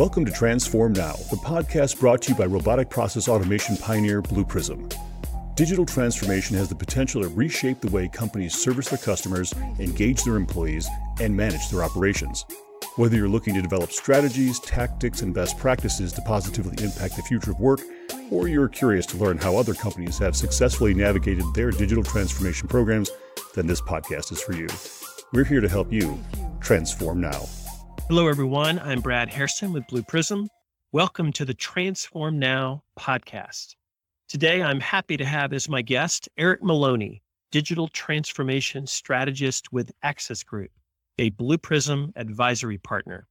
Welcome to Transform Now, the podcast brought to you by robotic process automation pioneer Blue Prism. Digital transformation has the potential to reshape the way companies service their customers, engage their employees, and manage their operations. Whether you're looking to develop strategies, tactics, and best practices to positively impact the future of work, or you're curious to learn how other companies have successfully navigated their digital transformation programs, then this podcast is for you. We're here to help you transform now. Hello, everyone. I'm Brad Hairston with Blue Prism. Welcome to the Transform Now podcast. Today, I'm happy to have as my guest Eric Maloney, digital transformation strategist with Axis Group, a Blue Prism advisory partner.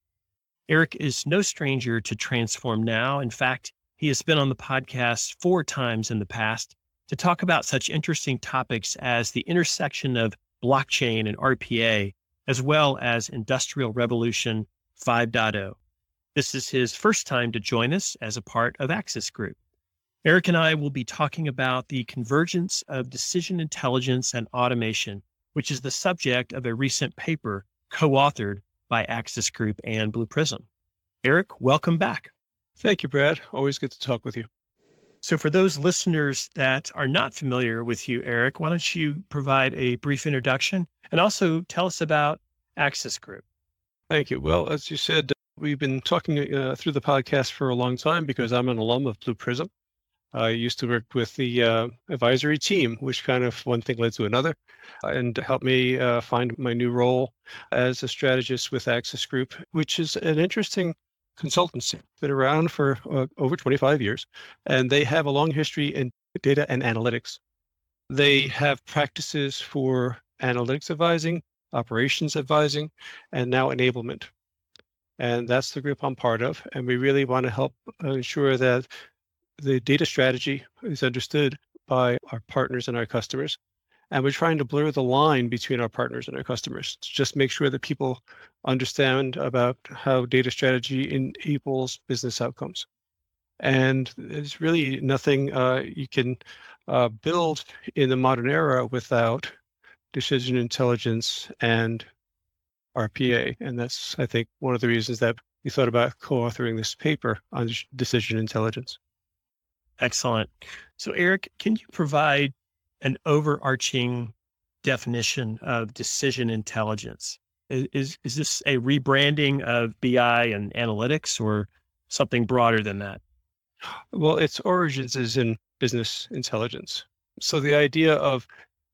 Eric is no stranger to Transform Now. In fact, he has been on the podcast four times in the past to talk about such interesting topics as the intersection of blockchain and RPA as well as Industrial Revolution 5.0. This is his first time to join us as a part of Axis Group. Eric and I will be talking about the convergence of decision intelligence and automation, which is the subject of a recent paper co authored by Axis Group and Blue Prism. Eric, welcome back. Thank you, Brad. Always good to talk with you. So, for those listeners that are not familiar with you, Eric, why don't you provide a brief introduction and also tell us about Axis Group? Thank you. Well, as you said, we've been talking uh, through the podcast for a long time because I'm an alum of Blue Prism. I used to work with the uh, advisory team, which kind of one thing led to another, and helped me uh, find my new role as a strategist with Axis Group, which is an interesting consultancy. Been around for uh, over 25 years, and they have a long history in data and analytics. They have practices for analytics advising, operations advising, and now enablement. And that's the group I'm part of. And we really want to help ensure that the data strategy is understood by our partners and our customers and we're trying to blur the line between our partners and our customers to just make sure that people understand about how data strategy enables business outcomes. And there's really nothing uh, you can uh, build in the modern era without decision intelligence and RPA. And that's, I think, one of the reasons that we thought about co-authoring this paper on decision intelligence. Excellent. So, Eric, can you provide an overarching definition of decision intelligence? Is, is, is this a rebranding of BI and analytics or something broader than that? Well, its origins is in business intelligence. So the idea of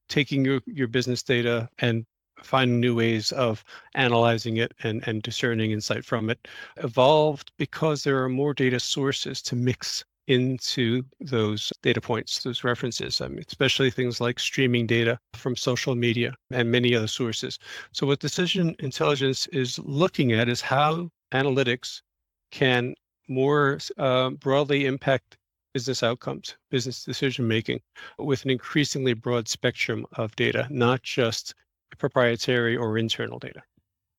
taking your, your business data and finding new ways of analyzing it and, and discerning insight from it evolved because there are more data sources to mix into those data points, those references, I mean, especially things like streaming data from social media and many other sources. So, what decision intelligence is looking at is how analytics can more uh, broadly impact business outcomes, business decision making with an increasingly broad spectrum of data, not just proprietary or internal data.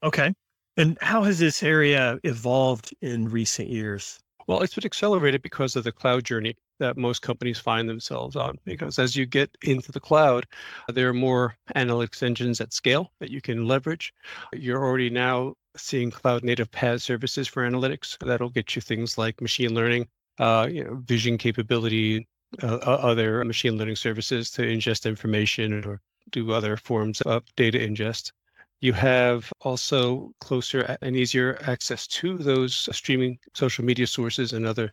Okay. And how has this area evolved in recent years? Well, it's been accelerated because of the cloud journey that most companies find themselves on. Because as you get into the cloud, there are more analytics engines at scale that you can leverage. You're already now seeing cloud native PaaS services for analytics. That'll get you things like machine learning, uh, you know, vision capability, uh, other machine learning services to ingest information or do other forms of data ingest. You have also closer and easier access to those streaming social media sources and other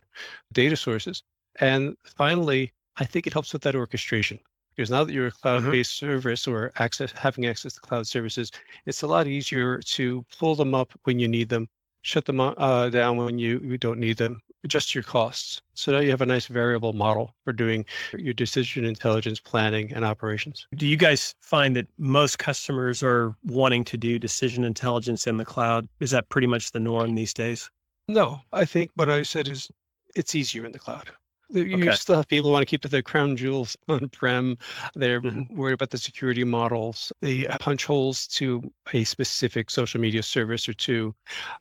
data sources. And finally, I think it helps with that orchestration because now that you're a mm-hmm. cloud-based mm-hmm. service or access having access to cloud services, it's a lot easier to pull them up when you need them, shut them uh, down when you, you don't need them, adjust your costs. So now you have a nice variable model for doing your decision intelligence planning and operations. Do you guys find that most customers are wanting to do decision intelligence in the cloud? Is that pretty much the norm these days? No, I think what I said is it's easier in the cloud. You okay. still have people who want to keep their crown jewels on prem. They're mm-hmm. worried about the security models, the punch holes to a specific social media service or two.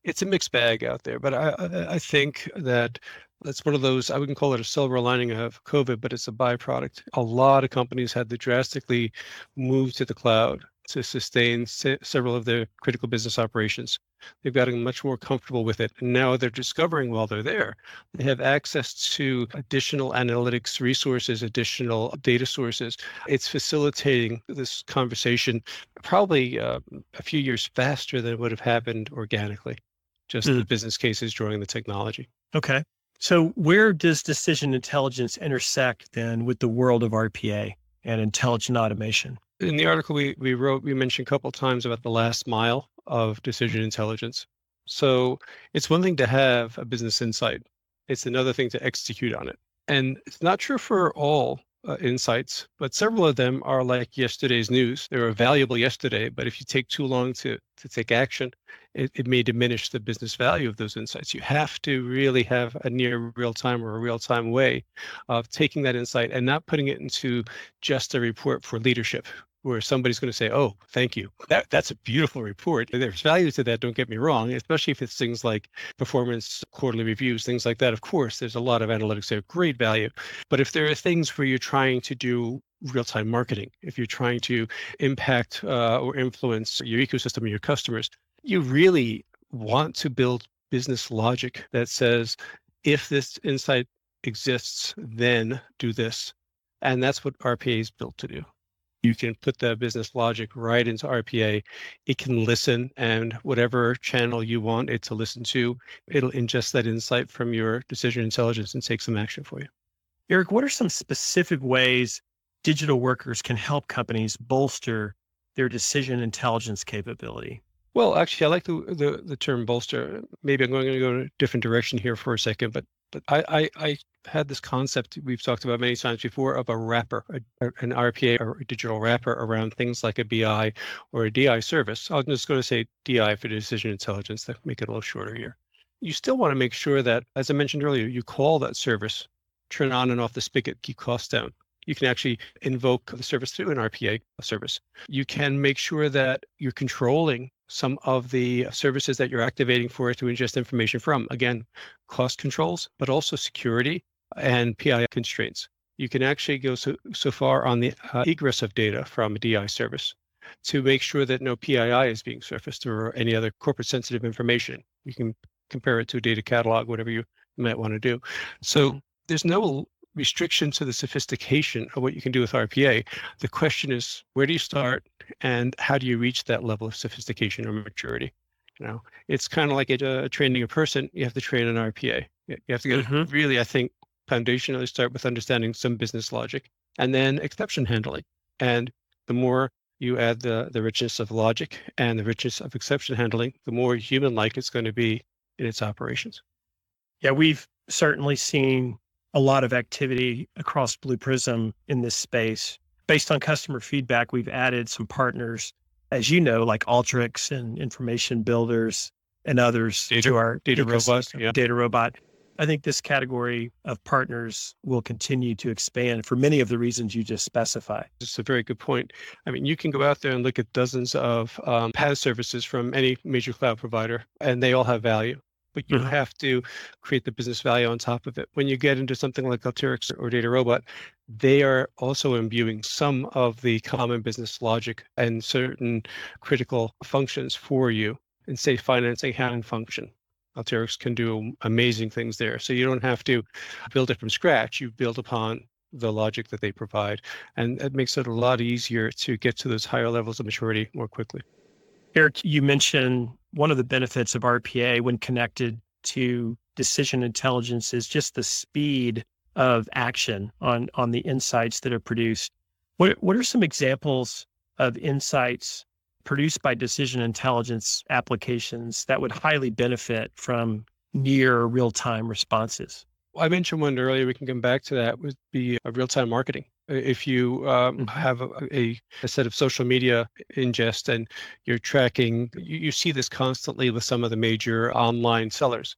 It's a mixed bag out there, but I, I think that that's one of those i wouldn't call it a silver lining of covid but it's a byproduct a lot of companies had to drastically move to the cloud to sustain se- several of their critical business operations. They've gotten much more comfortable with it. And now they're discovering while they're there, they have access to additional analytics resources, additional data sources. It's facilitating this conversation probably uh, a few years faster than it would have happened organically, just mm. the business cases drawing the technology. Okay. So, where does decision intelligence intersect then with the world of RPA and intelligent automation? In the article we, we wrote, we mentioned a couple times about the last mile of decision intelligence. So, it's one thing to have a business insight, it's another thing to execute on it. And it's not true for all uh, insights, but several of them are like yesterday's news. They were valuable yesterday, but if you take too long to, to take action, it, it may diminish the business value of those insights. You have to really have a near real time or a real time way of taking that insight and not putting it into just a report for leadership where somebody's going to say, "Oh, thank you. That that's a beautiful report." There's value to that. Don't get me wrong, especially if it's things like performance quarterly reviews, things like that. Of course, there's a lot of analytics there, great value. But if there are things where you're trying to do real-time marketing, if you're trying to impact uh, or influence your ecosystem and your customers, you really want to build business logic that says, if this insight exists, then do this. And that's what RPA is built to do you can put the business logic right into RPA. It can listen and whatever channel you want it to listen to, it'll ingest that insight from your decision intelligence and take some action for you. Eric, what are some specific ways digital workers can help companies bolster their decision intelligence capability? Well, actually, I like the, the, the term bolster. Maybe I'm going to go in a different direction here for a second, but but I, I, I had this concept we've talked about many times before of a wrapper, a, an RPA or a digital wrapper around things like a BI or a DI service. I'm just going to say DI for decision intelligence to make it a little shorter here. You still want to make sure that, as I mentioned earlier, you call that service, turn on and off the spigot, keep costs down. You can actually invoke the service through an RPA service. You can make sure that you're controlling some of the services that you're activating for it to ingest information from. Again, cost controls, but also security and PII constraints. You can actually go so, so far on the uh, egress of data from a DI service to make sure that no PII is being surfaced or any other corporate sensitive information. You can compare it to a data catalog, whatever you might want to do. So there's no restriction to the sophistication of what you can do with RPA. The question is, where do you start and how do you reach that level of sophistication or maturity? You know, it's kind of like a, a training a person. You have to train an RPA. You have to get mm-hmm. really, I think, foundationally start with understanding some business logic and then exception handling. And the more you add the, the richness of logic and the richness of exception handling, the more human like it's going to be in its operations. Yeah, we've certainly seen a lot of activity across Blue Prism in this space. Based on customer feedback, we've added some partners, as you know, like Alteryx and Information Builders and others data, to our DataRobot. Yeah. DataRobot. I think this category of partners will continue to expand for many of the reasons you just specified. It's a very good point. I mean, you can go out there and look at dozens of um, PaaS services from any major cloud provider, and they all have value but you mm-hmm. have to create the business value on top of it. When you get into something like Alteryx or DataRobot, they are also imbuing some of the common business logic and certain critical functions for you in, say, finance accounting function. Alteryx can do amazing things there. So you don't have to build it from scratch. You build upon the logic that they provide. And it makes it a lot easier to get to those higher levels of maturity more quickly. Eric, you mentioned one of the benefits of RPA when connected to decision intelligence is just the speed of action on on the insights that are produced. What what are some examples of insights produced by decision intelligence applications that would highly benefit from near real-time responses? I mentioned one earlier. We can come back to that. Would be a real-time marketing. If you um, mm-hmm. have a, a, a, set of social media ingest and you're tracking, you, you see this constantly with some of the major online sellers.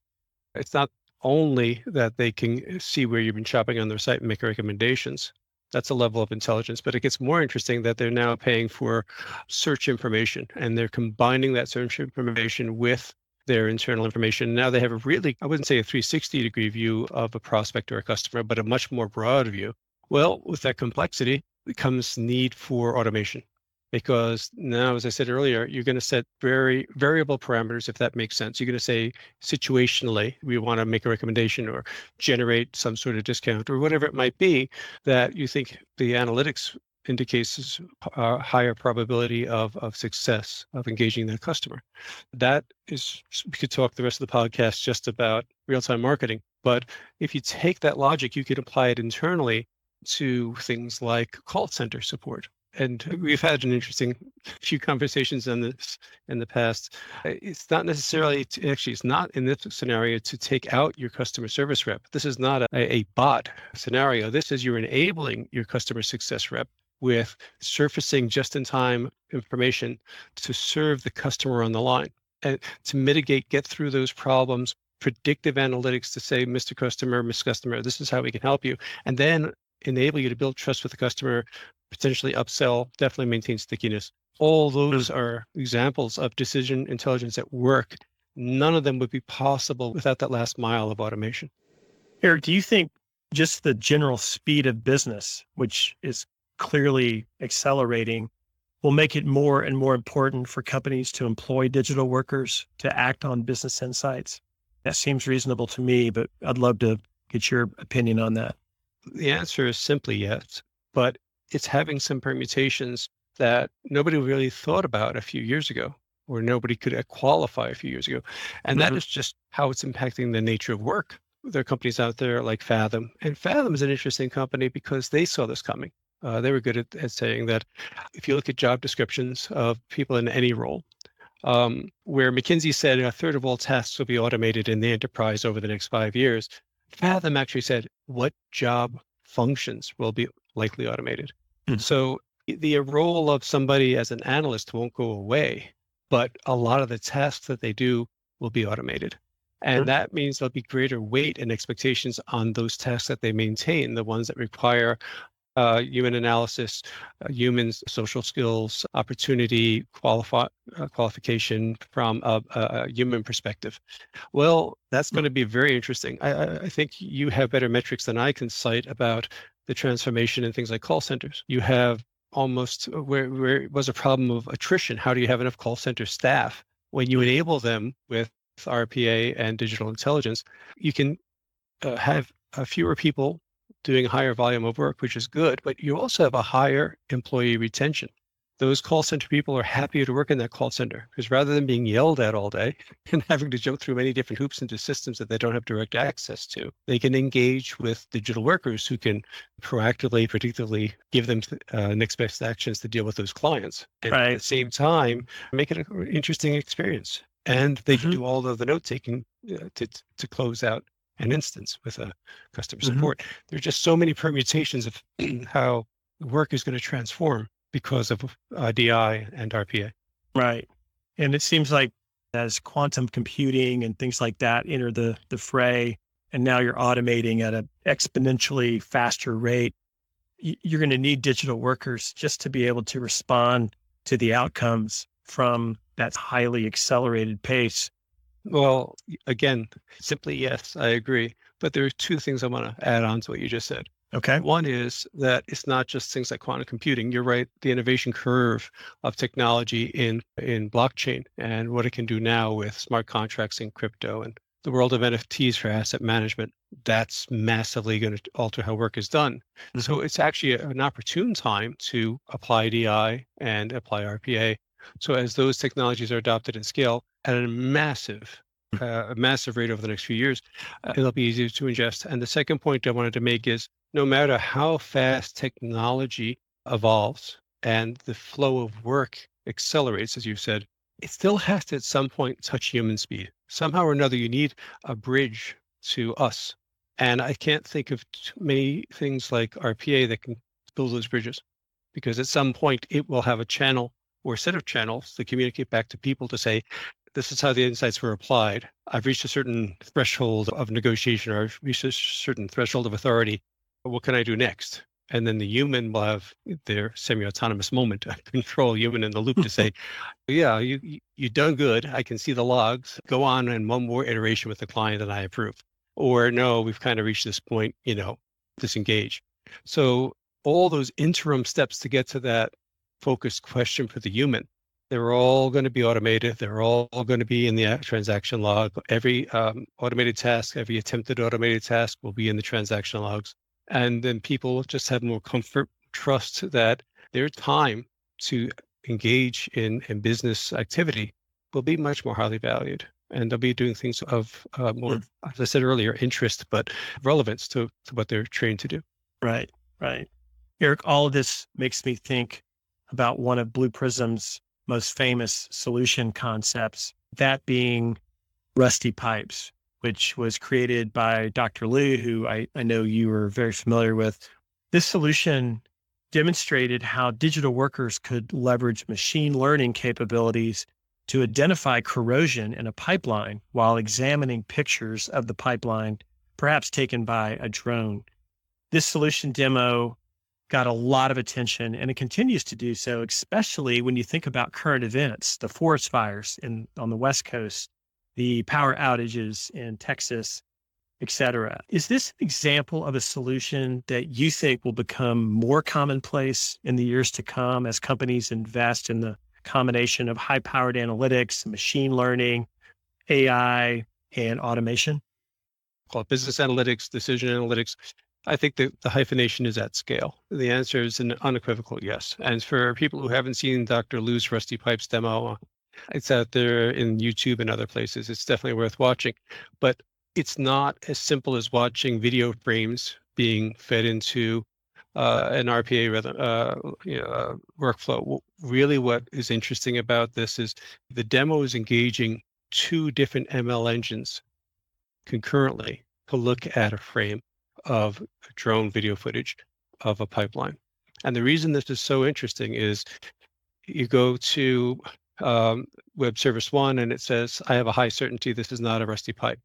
It's not only that they can see where you've been shopping on their site and make recommendations. That's a level of intelligence, but it gets more interesting that they're now paying for search information and they're combining that search information with their internal information. Now they have a really, I wouldn't say a 360 degree view of a prospect or a customer, but a much more broad view. Well, with that complexity comes need for automation. because now, as I said earlier, you're going to set very variable parameters, if that makes sense. You're going to say situationally, we want to make a recommendation or generate some sort of discount or whatever it might be that you think the analytics indicates a higher probability of, of success of engaging that customer. That is, we could talk the rest of the podcast just about real time marketing. But if you take that logic, you could apply it internally to things like call center support and we've had an interesting few conversations on this in the past. Uh, it's not necessarily to, actually it's not in this scenario to take out your customer service rep. This is not a, a bot scenario. This is you're enabling your customer success rep with surfacing just-in-time information to serve the customer on the line and to mitigate, get through those problems predictive analytics to say, Mr. Customer, Miss Customer, this is how we can help you. And then enable you to build trust with the customer potentially upsell, definitely maintain stickiness. All hmm. those are examples of decision intelligence at work. None of them would be possible without that last mile of automation. Eric, do you think just the general speed of business, which is clearly accelerating, will make it more and more important for companies to employ digital workers to act on business insights? That seems reasonable to me, but I'd love to get your opinion on that. The answer is simply yes. But it's having some permutations that nobody really thought about a few years ago or nobody could uh, qualify a few years ago. And mm-hmm. that is just how it's impacting the nature of work. There are companies out there like Faethm, and Faethm is an interesting company because they saw this coming. Uh, they were good at, at, saying that if you look at job descriptions of people in any role, um, where McKinsey said a third of all tasks will be automated in the enterprise over the next five years, Faethm actually said what job functions will be likely automated. Mm-hmm. So the role of somebody as an analyst won't go away, but a lot of the tasks that they do will be automated. And mm-hmm. that means there'll be greater weight and expectations on those tasks that they maintain, the ones that require uh, human analysis, uh, human social skills, opportunity, qualify, uh, qualification from a, a, human perspective. Well, that's going to be very interesting. I, I, think you have better metrics than I can cite about the transformation in things like call centers. You have almost uh, where, where it was a problem of attrition. How do you have enough call center staff? When you enable them with RPA and digital intelligence, you can uh, have uh, fewer people doing a higher volume of work, which is good, but you also have a higher employee retention those call center people are happier to work in that call center because rather than being yelled at all day and having to jump through many different hoops into systems that they don't have direct access to, they can engage with digital workers who can proactively, predictively give them uh, next best actions to deal with those clients. And right. at the same time, make it an interesting experience. And they can mm-hmm. do all of the note taking uh, to, to close out an instance with a customer mm-hmm. support. There's just so many permutations of how work is going to transform because of uh, DI and RPA. Right. And it seems like as quantum computing and things like that enter the, the fray, and now you're automating at an exponentially faster rate, you're going to need digital workers just to be able to respond to the outcomes from that highly accelerated pace. Well, again, simply yes, I agree. But there are two things I want to add on to what you just said. Okay. One is that it's not just things like quantum computing. You're right. The innovation curve of technology in in blockchain and what it can do now with smart contracts in crypto and the world of NFTs for asset management. That's massively going to alter how work is done. Mm-hmm. So it's actually an opportune time to apply DI and apply RPA. So as those technologies are adopted and scale at a massive hmm. uh, a massive rate over the next few years, uh, it'll be easier to ingest. And the second point I wanted to make is no matter how fast technology evolves and the flow of work accelerates, as you said, it still has to at some point touch human speed. Somehow or another, you need a bridge to us. And I can't think of many things like RPA that can build those bridges because at some point it will have a channel or set of channels to communicate back to people to say, this is how the insights were applied. I've reached a certain threshold of negotiation or I've reached a certain threshold of authority what can I do next? And then the human will have their semi-autonomous moment control human in the loop to say, yeah, you, you done good. I can see the logs. Go on and one more iteration with the client that I approve. Or no, we've kind of reached this point, you know, disengage. So all those interim steps to get to that focused question for the human. They're all going to be automated. They're all going to be in the transaction log. Every um, automated task, every attempted automated task will be in the transaction logs. And then people just have more comfort, trust that their time to engage in, in business activity will be much more highly valued. And they'll be doing things of uh, more, mm. as I said earlier, interest, but relevance to, to what they're trained to do. Right, right. Eric, all of this makes me think about one of Blue Prism's most famous solution concepts, that being Rusty Pipes, which was created by Dr. Liu, who I, I know you are very familiar with. This solution demonstrated how digital workers could leverage machine learning capabilities to identify corrosion in a pipeline while examining pictures of the pipeline, perhaps taken by a drone. This solution demo got a lot of attention and it continues to do so, especially when you think about current events, the forest fires in on the West Coast, the power outages in Texas, et cetera. Is this an example of a solution that you think will become more commonplace in the years to come as companies invest in the combination of high powered analytics, machine learning, AI, and automation? Call it business analytics, decision analytics. I think the, the hyphenation is at scale. The answer is an unequivocal yes. And for people who haven't seen Dr. Liu's Rusty Pipes demo, it's out there in YouTube and other places. It's definitely worth watching. But it's not as simple as watching video frames being fed into uh, an RPA rhythm, uh, you know, uh, workflow. Really, what is interesting about this is the demo is engaging two different ML engines concurrently to look at a frame of drone video footage of a pipeline. And the reason this is so interesting is you go to um, Web Service 1 and it says, I have a high certainty this is not a rusty pipe.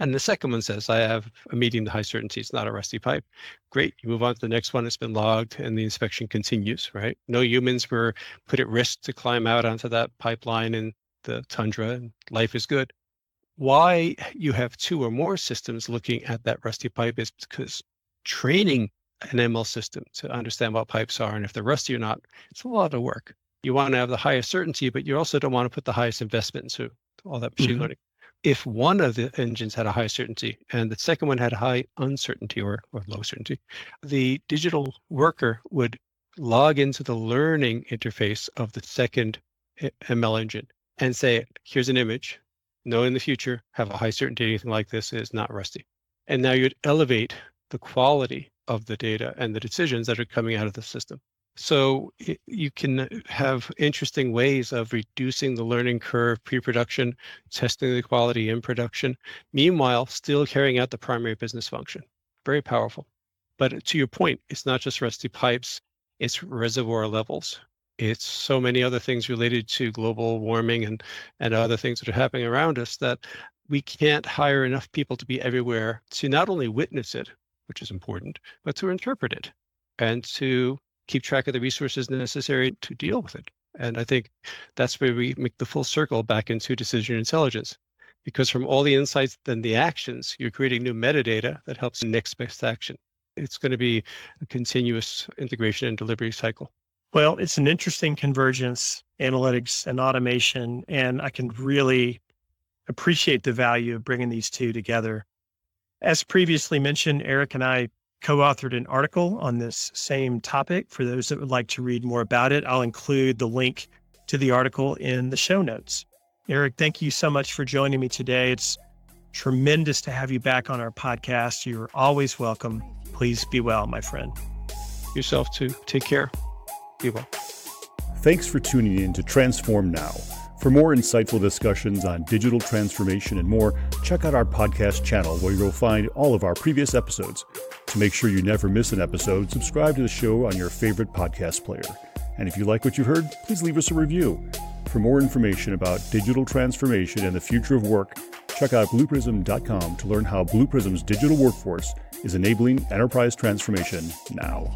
And the second one says, I have a medium to high certainty it's not a rusty pipe. Great. You move on to the next one. It's been logged and the inspection continues, right? No humans were put at risk to climb out onto that pipeline in the tundra and life is good why you have two or more systems looking at that rusty pipe is because training an ML system to understand what pipes are and if they're rusty or not, it's a lot of work. You want to have the highest certainty, but you also don't want to put the highest investment into all that machine mm-hmm. learning. If one of the engines had a high certainty and the second one had a high uncertainty or, or low certainty, the digital worker would log into the learning interface of the second ML engine and say, here's an image know in the future, have a high certainty anything like this is not rusty. And now you'd elevate the quality of the data and the decisions that are coming out of the system. So you can have interesting ways of reducing the learning curve pre-production, testing the quality in production, meanwhile still carrying out the primary business function. Very powerful. But to your point, it's not just rusty pipes, it's reservoir levels it's so many other things related to global warming and and other things that are happening around us that we can't hire enough people to be everywhere to not only witness it which is important but to interpret it and to keep track of the resources necessary to deal with it. And i think that's where we make the full circle back into decision intelligence because from all the insights and the actions you're creating new metadata that helps next best action. It's going to be a continuous integration and delivery cycle well, it's an interesting convergence, analytics and automation, and I can really appreciate the value of bringing these two together. As previously mentioned, Eric and I co authored an article on this same topic. For those that would like to read more about it, I'll include the link to the article in the show notes. Eric, thank you so much for joining me today. It's tremendous to have you back on our podcast. You're always welcome. Please be well, my friend. Yourself too. Take care. Thanks for tuning in to Transform Now. For more insightful discussions on digital transformation and more, check out our podcast channel where you'll find all of our previous episodes. To make sure you never miss an episode, subscribe to the show on your favorite podcast player. And if you like what you heard, please leave us a review. For more information about digital transformation and the future of work, check out blueprism.com to learn how Blue Prism's digital workforce is enabling enterprise transformation now.